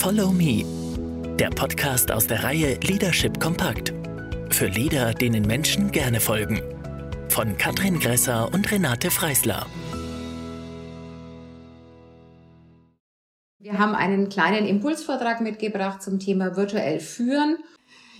Follow Me, der Podcast aus der Reihe Leadership Kompakt. Für Leader, denen Menschen gerne folgen. Von Katrin Gresser und Renate Freisler. Wir haben einen kleinen Impulsvortrag mitgebracht zum Thema virtuell führen.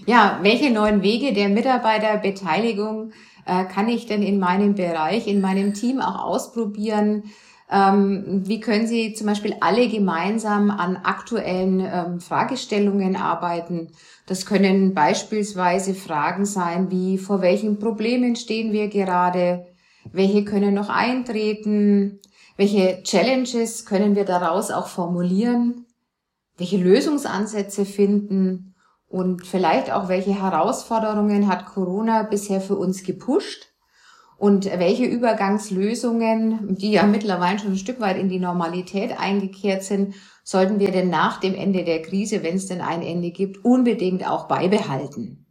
Ja, welche neuen Wege der Mitarbeiterbeteiligung äh, kann ich denn in meinem Bereich, in meinem Team auch ausprobieren? Ähm, wie können Sie zum Beispiel alle gemeinsam an aktuellen ähm, Fragestellungen arbeiten? Das können beispielsweise Fragen sein wie, vor welchen Problemen stehen wir gerade? Welche können noch eintreten? Welche Challenges können wir daraus auch formulieren? Welche Lösungsansätze finden? Und vielleicht auch, welche Herausforderungen hat Corona bisher für uns gepusht? Und welche Übergangslösungen, die ja mittlerweile schon ein Stück weit in die Normalität eingekehrt sind, sollten wir denn nach dem Ende der Krise, wenn es denn ein Ende gibt, unbedingt auch beibehalten?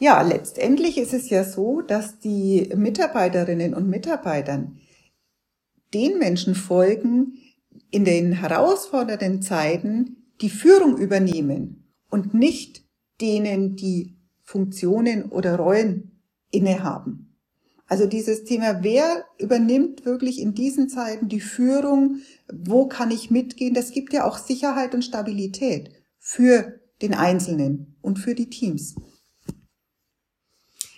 Ja, letztendlich ist es ja so, dass die Mitarbeiterinnen und Mitarbeitern den Menschen folgen, in den herausfordernden Zeiten die Führung übernehmen und nicht denen, die Funktionen oder Rollen innehaben. Also dieses Thema, wer übernimmt wirklich in diesen Zeiten die Führung, wo kann ich mitgehen, das gibt ja auch Sicherheit und Stabilität für den Einzelnen und für die Teams.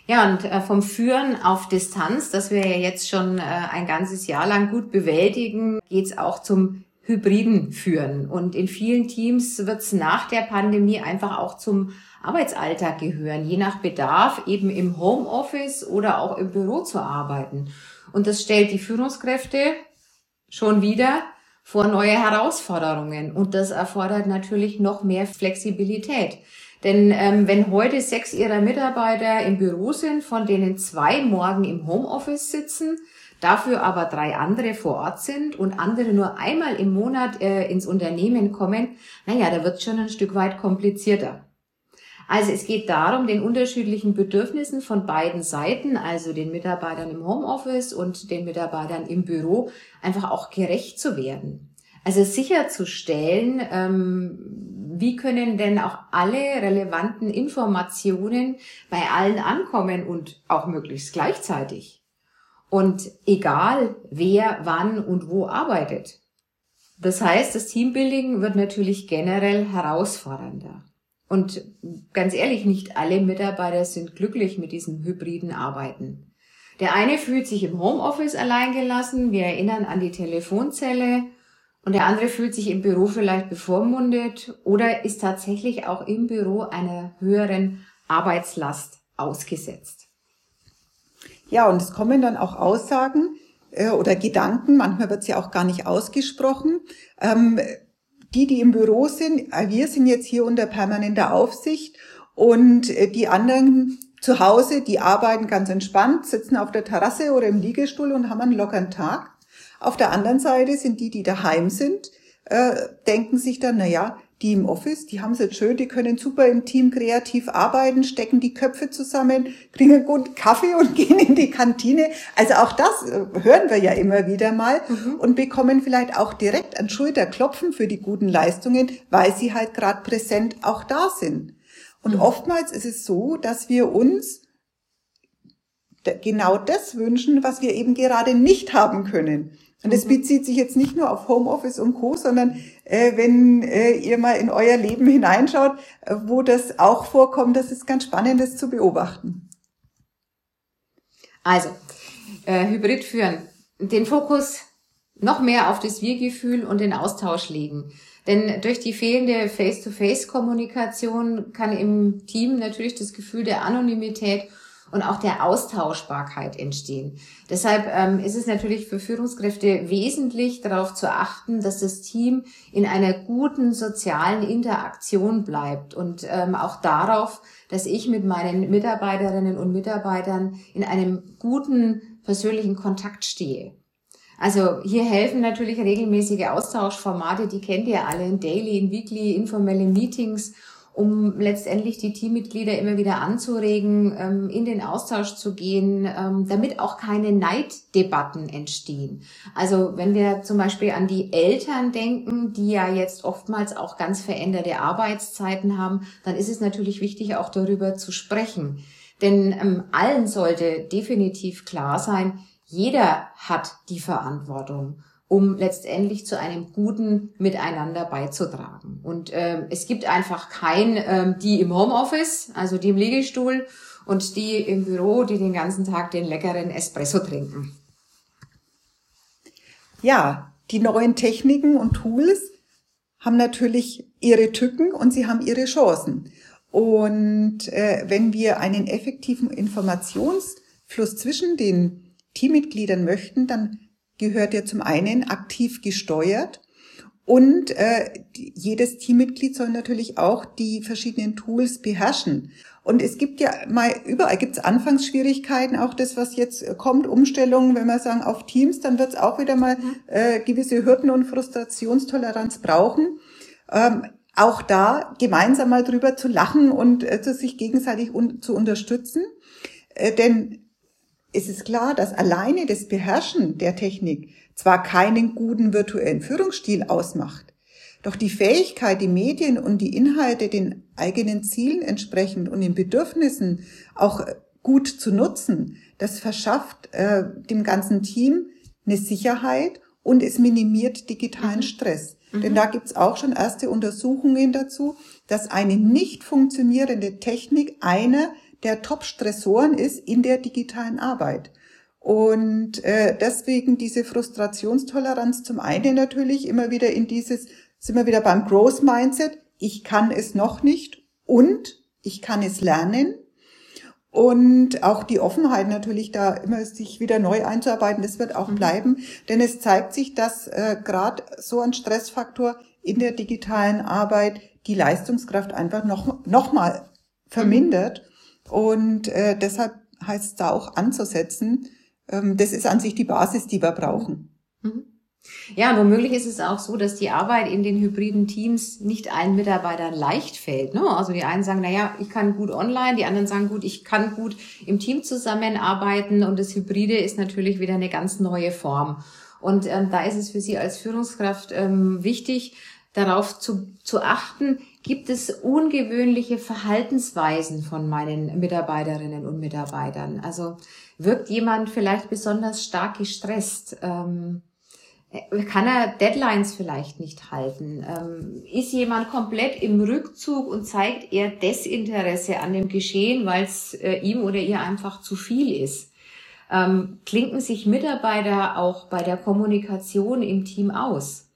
Ja, und äh, vom Führen auf Distanz, das wir ja jetzt schon äh, ein ganzes Jahr lang gut bewältigen, geht's auch zum hybriden Führen. Und in vielen Teams wird's nach der Pandemie einfach auch zum Arbeitsalltag gehören, je nach Bedarf eben im Homeoffice oder auch im Büro zu arbeiten. Und das stellt die Führungskräfte schon wieder vor neue Herausforderungen. Und das erfordert natürlich noch mehr Flexibilität. Denn ähm, wenn heute sechs ihrer Mitarbeiter im Büro sind, von denen zwei morgen im Homeoffice sitzen, dafür aber drei andere vor Ort sind und andere nur einmal im Monat äh, ins Unternehmen kommen, naja, da wird schon ein Stück weit komplizierter. Also es geht darum, den unterschiedlichen Bedürfnissen von beiden Seiten, also den Mitarbeitern im Homeoffice und den Mitarbeitern im Büro, einfach auch gerecht zu werden. Also sicherzustellen, ähm, wie können denn auch alle relevanten Informationen bei allen ankommen und auch möglichst gleichzeitig. Und egal, wer wann und wo arbeitet. Das heißt, das Teambuilding wird natürlich generell herausfordernder. Und ganz ehrlich, nicht alle Mitarbeiter sind glücklich mit diesem hybriden Arbeiten. Der eine fühlt sich im Homeoffice alleingelassen, wir erinnern an die Telefonzelle, und der andere fühlt sich im Büro vielleicht bevormundet oder ist tatsächlich auch im Büro einer höheren Arbeitslast ausgesetzt. Ja, und es kommen dann auch Aussagen äh, oder Gedanken, manchmal wird es ja auch gar nicht ausgesprochen. Ähm, die, die im Büro sind, äh, wir sind jetzt hier unter permanenter Aufsicht und äh, die anderen zu Hause, die arbeiten ganz entspannt, sitzen auf der Terrasse oder im Liegestuhl und haben einen lockeren Tag. Auf der anderen Seite sind die, die daheim sind, äh, denken sich dann, na ja, die im Office, die haben es jetzt schön, die können super im Team kreativ arbeiten, stecken die Köpfe zusammen, kriegen einen guten Kaffee und gehen in die Kantine. Also auch das äh, hören wir ja immer wieder mal mhm. und bekommen vielleicht auch direkt ein Schulterklopfen für die guten Leistungen, weil sie halt gerade präsent auch da sind. Und mhm. oftmals ist es so, dass wir uns genau das wünschen, was wir eben gerade nicht haben können. Und es mhm. bezieht sich jetzt nicht nur auf Homeoffice und Co., sondern äh, wenn äh, ihr mal in euer Leben hineinschaut, äh, wo das auch vorkommt, das ist ganz spannend, das zu beobachten. Also, äh, Hybrid führen. Den Fokus noch mehr auf das Wir-Gefühl und den Austausch legen. Denn durch die fehlende Face-to-Face-Kommunikation kann im Team natürlich das Gefühl der Anonymität und auch der Austauschbarkeit entstehen. Deshalb ähm, ist es natürlich für Führungskräfte wesentlich darauf zu achten, dass das Team in einer guten sozialen Interaktion bleibt und ähm, auch darauf, dass ich mit meinen Mitarbeiterinnen und Mitarbeitern in einem guten persönlichen Kontakt stehe. Also hier helfen natürlich regelmäßige Austauschformate, die kennt ihr alle, in Daily, in Weekly, informelle Meetings um letztendlich die Teammitglieder immer wieder anzuregen, ähm, in den Austausch zu gehen, ähm, damit auch keine Neiddebatten entstehen. Also wenn wir zum Beispiel an die Eltern denken, die ja jetzt oftmals auch ganz veränderte Arbeitszeiten haben, dann ist es natürlich wichtig, auch darüber zu sprechen. Denn ähm, allen sollte definitiv klar sein, jeder hat die Verantwortung um letztendlich zu einem guten Miteinander beizutragen. Und ähm, es gibt einfach kein, ähm, die im Homeoffice, also die im Liegestuhl und die im Büro, die den ganzen Tag den leckeren Espresso trinken. Ja, die neuen Techniken und Tools haben natürlich ihre Tücken und sie haben ihre Chancen. Und äh, wenn wir einen effektiven Informationsfluss zwischen den Teammitgliedern möchten, dann gehört ja zum einen aktiv gesteuert und äh, jedes Teammitglied soll natürlich auch die verschiedenen Tools beherrschen. Und es gibt ja mal, überall gibt es Anfangsschwierigkeiten, auch das, was jetzt kommt, Umstellungen, wenn wir sagen auf Teams, dann wird es auch wieder mal mhm. äh, gewisse Hürden und Frustrationstoleranz brauchen. Ähm, auch da gemeinsam mal drüber zu lachen und äh, zu sich gegenseitig un zu unterstützen. Äh, denn es ist klar, dass alleine das Beherrschen der Technik zwar keinen guten virtuellen Führungsstil ausmacht, doch die Fähigkeit, die Medien und die Inhalte den eigenen Zielen entsprechend und den Bedürfnissen auch gut zu nutzen, das verschafft äh, dem ganzen Team eine Sicherheit und es minimiert digitalen mhm. Stress. Mhm. Denn da gibt's auch schon erste Untersuchungen dazu, dass eine nicht funktionierende Technik einer der Top-Stressoren ist in der digitalen Arbeit. Und äh, deswegen diese Frustrationstoleranz zum einen natürlich immer wieder in dieses, sind wir wieder beim Growth Mindset, ich kann es noch nicht und ich kann es lernen. Und auch die Offenheit natürlich da immer sich wieder neu einzuarbeiten, das wird auch mhm. bleiben, denn es zeigt sich, dass äh, gerade so ein Stressfaktor in der digitalen Arbeit die Leistungskraft einfach noch, noch mal vermindert. Und äh, deshalb heißt es da auch anzusetzen. Ähm, das ist an sich die Basis, die wir brauchen. Mhm. Ja, womöglich ist es auch so, dass die Arbeit in den hybriden Teams nicht allen Mitarbeitern leicht fällt. Ne? Also die einen sagen, na ja, ich kann gut online, die anderen sagen, gut, ich kann gut im Team zusammenarbeiten und das Hybride ist natürlich wieder eine ganz neue Form. Und ähm, da ist es für Sie als Führungskraft ähm, wichtig, darauf zu, zu achten, gibt es ungewöhnliche Verhaltensweisen von meinen Mitarbeiterinnen und Mitarbeitern. Also wirkt jemand vielleicht besonders stark gestresst? Ähm, kann er Deadlines vielleicht nicht halten? Ähm, ist jemand komplett im Rückzug und zeigt eher Desinteresse an dem Geschehen, weil es äh, ihm oder ihr einfach zu viel ist? Ähm, klinken sich Mitarbeiter auch bei der Kommunikation im Team aus?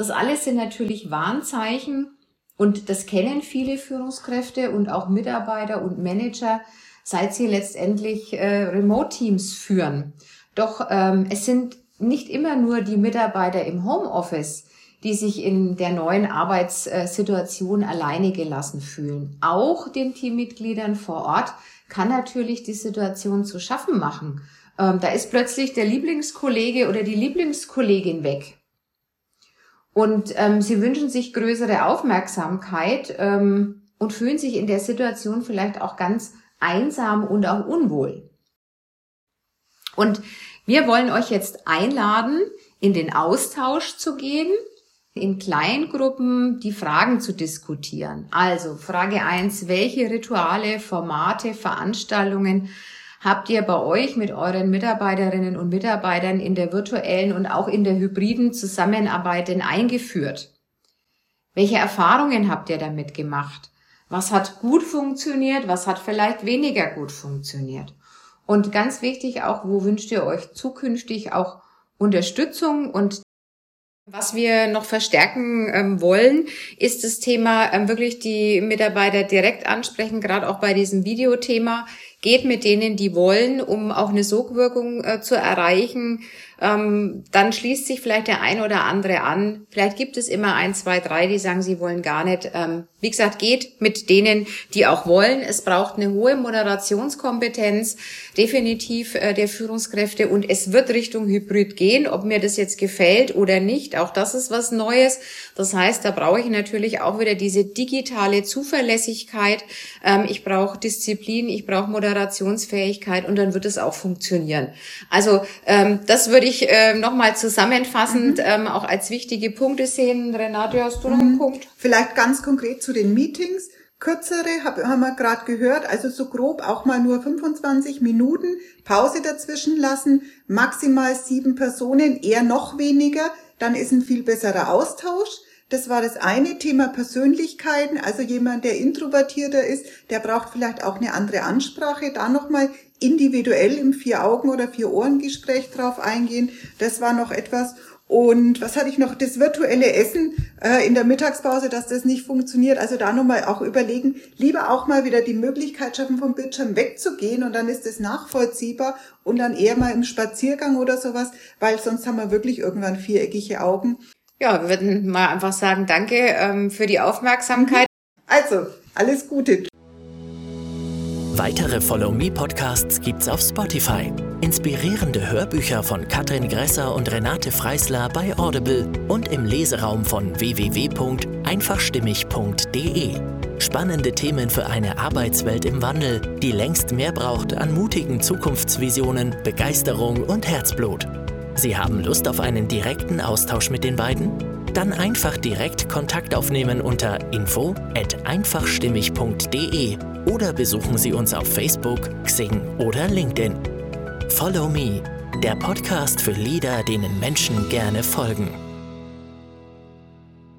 Das alles sind natürlich Warnzeichen und das kennen viele Führungskräfte und auch Mitarbeiter und Manager, seit sie letztendlich äh, Remote-Teams führen. Doch ähm, es sind nicht immer nur die Mitarbeiter im Homeoffice, die sich in der neuen Arbeitssituation alleine gelassen fühlen. Auch den Teammitgliedern vor Ort kann natürlich die Situation zu schaffen machen. Ähm, da ist plötzlich der Lieblingskollege oder die Lieblingskollegin weg. Und ähm, sie wünschen sich größere Aufmerksamkeit ähm, und fühlen sich in der Situation vielleicht auch ganz einsam und auch unwohl. Und wir wollen euch jetzt einladen, in den Austausch zu gehen, in Kleingruppen die Fragen zu diskutieren. Also Frage eins: welche Rituale, Formate, Veranstaltungen habt ihr bei euch mit euren Mitarbeiterinnen und Mitarbeitern in der virtuellen und auch in der hybriden Zusammenarbeit denn eingeführt? Welche Erfahrungen habt ihr damit gemacht? Was hat gut funktioniert? Was hat vielleicht weniger gut funktioniert? Und ganz wichtig auch, wo wünscht ihr euch zukünftig auch Unterstützung und was wir noch verstärken ähm, wollen, ist das Thema ähm, wirklich die Mitarbeiter direkt ansprechen, gerade auch bei diesem Videothema. Geht mit denen, die wollen, um auch eine Sogwirkung äh, zu erreichen. ähm, dann schließt sich vielleicht der ein oder andere an. Vielleicht gibt es immer ein, zwei, drei, die sagen, sie wollen gar nicht. Ähm, wie gesagt, geht mit denen, die auch wollen. Es braucht eine hohe Moderationskompetenz, definitiv äh, der Führungskräfte und es wird Richtung Hybrid gehen, ob mir das jetzt gefällt oder nicht. Auch das ist was Neues. Das heißt, da brauche ich natürlich auch wieder diese digitale Zuverlässigkeit. Ähm, ich brauche Disziplin, ich brauche Moderationsfähigkeit und dann wird es auch funktionieren. Also ähm, das würde ich äh, nochmal zusammenfassend mhm. ähm, auch als wichtige Punkte sehen. Renate, hast du noch einen mhm. Punkt? Vielleicht ganz konkret zu den Meetings. Kürzere hab, haben wir gerade gehört, also so grob auch mal nur 25 Minuten Pause dazwischen lassen, maximal sieben Personen, eher noch weniger, dann ist ein viel besserer Austausch. Das war das eine Thema Persönlichkeiten. Also jemand, der introvertierter ist, der braucht vielleicht auch eine andere Ansprache. Da nochmal individuell im Vier-Augen- oder Vier-Ohren-Gespräch drauf eingehen. Das war noch etwas. Und was hatte ich noch? Das virtuelle Essen äh, in der Mittagspause, dass das nicht funktioniert. Also da nochmal auch überlegen, lieber auch mal wieder die Möglichkeit schaffen, vom Bildschirm wegzugehen und dann ist es nachvollziehbar und dann eher mal im Spaziergang oder sowas, weil sonst haben wir wirklich irgendwann viereckige Augen. Ja, wir würden mal einfach sagen, danke ähm, für die Aufmerksamkeit. Also, alles Gute. Weitere Follow Me Podcasts gibt's auf Spotify. Inspirierende Hörbücher von Katrin Gresser und Renate Freisler bei Audible und im Leseraum von www.einfachstimmig.de. Spannende Themen für eine Arbeitswelt im Wandel, die längst mehr braucht an mutigen Zukunftsvisionen, Begeisterung und Herzblut. Sie haben Lust auf einen direkten Austausch mit den beiden? Dann einfach direkt Kontakt aufnehmen unter info at einfachstimmig.de oder besuchen Sie uns auf Facebook, Xing oder LinkedIn. Follow Me, der Podcast für Leader, denen Menschen gerne folgen.